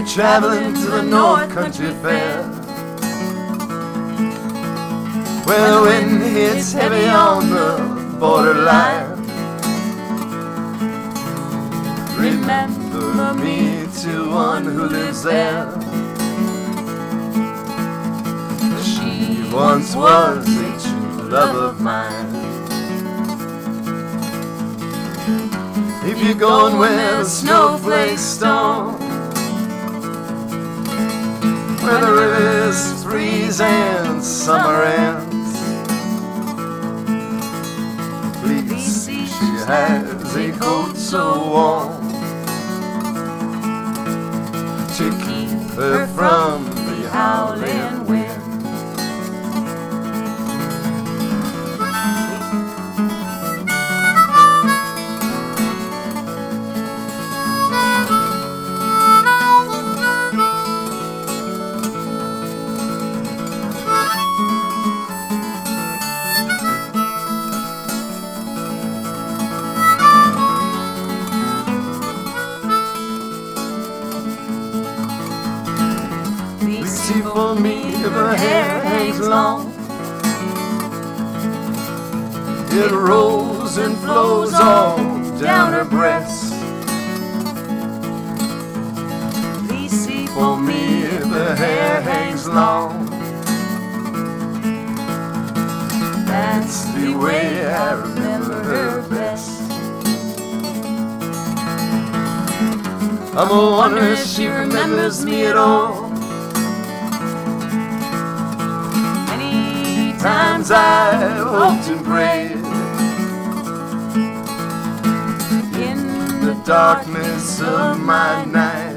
traveling to the North Country Fair. Where the wind hits heavy on the borderline. Remember me to one who lives there. She once was a true love of mine. If you're going where the snowflakes storm, rivers and summer ends, please see she has a coat so warm to keep her from me if her hair hangs long. It rolls and flows all down her breast. Please see for me if her hair hangs long. That's the way I remember her best. I'm a wonder if she remembers me at all. Times I've and prayed in the darkness of my night,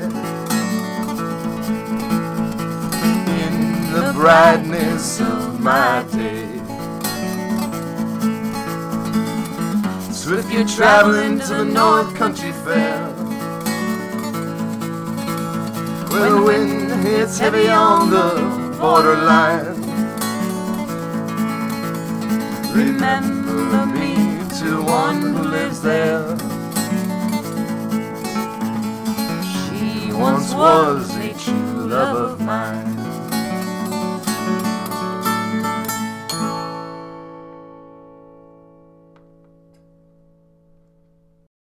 in the brightness of my day. So if you're traveling to the North Country Fair, where the wind hits heavy on the borderline remember me to one who lives there. She once was a true love of mine.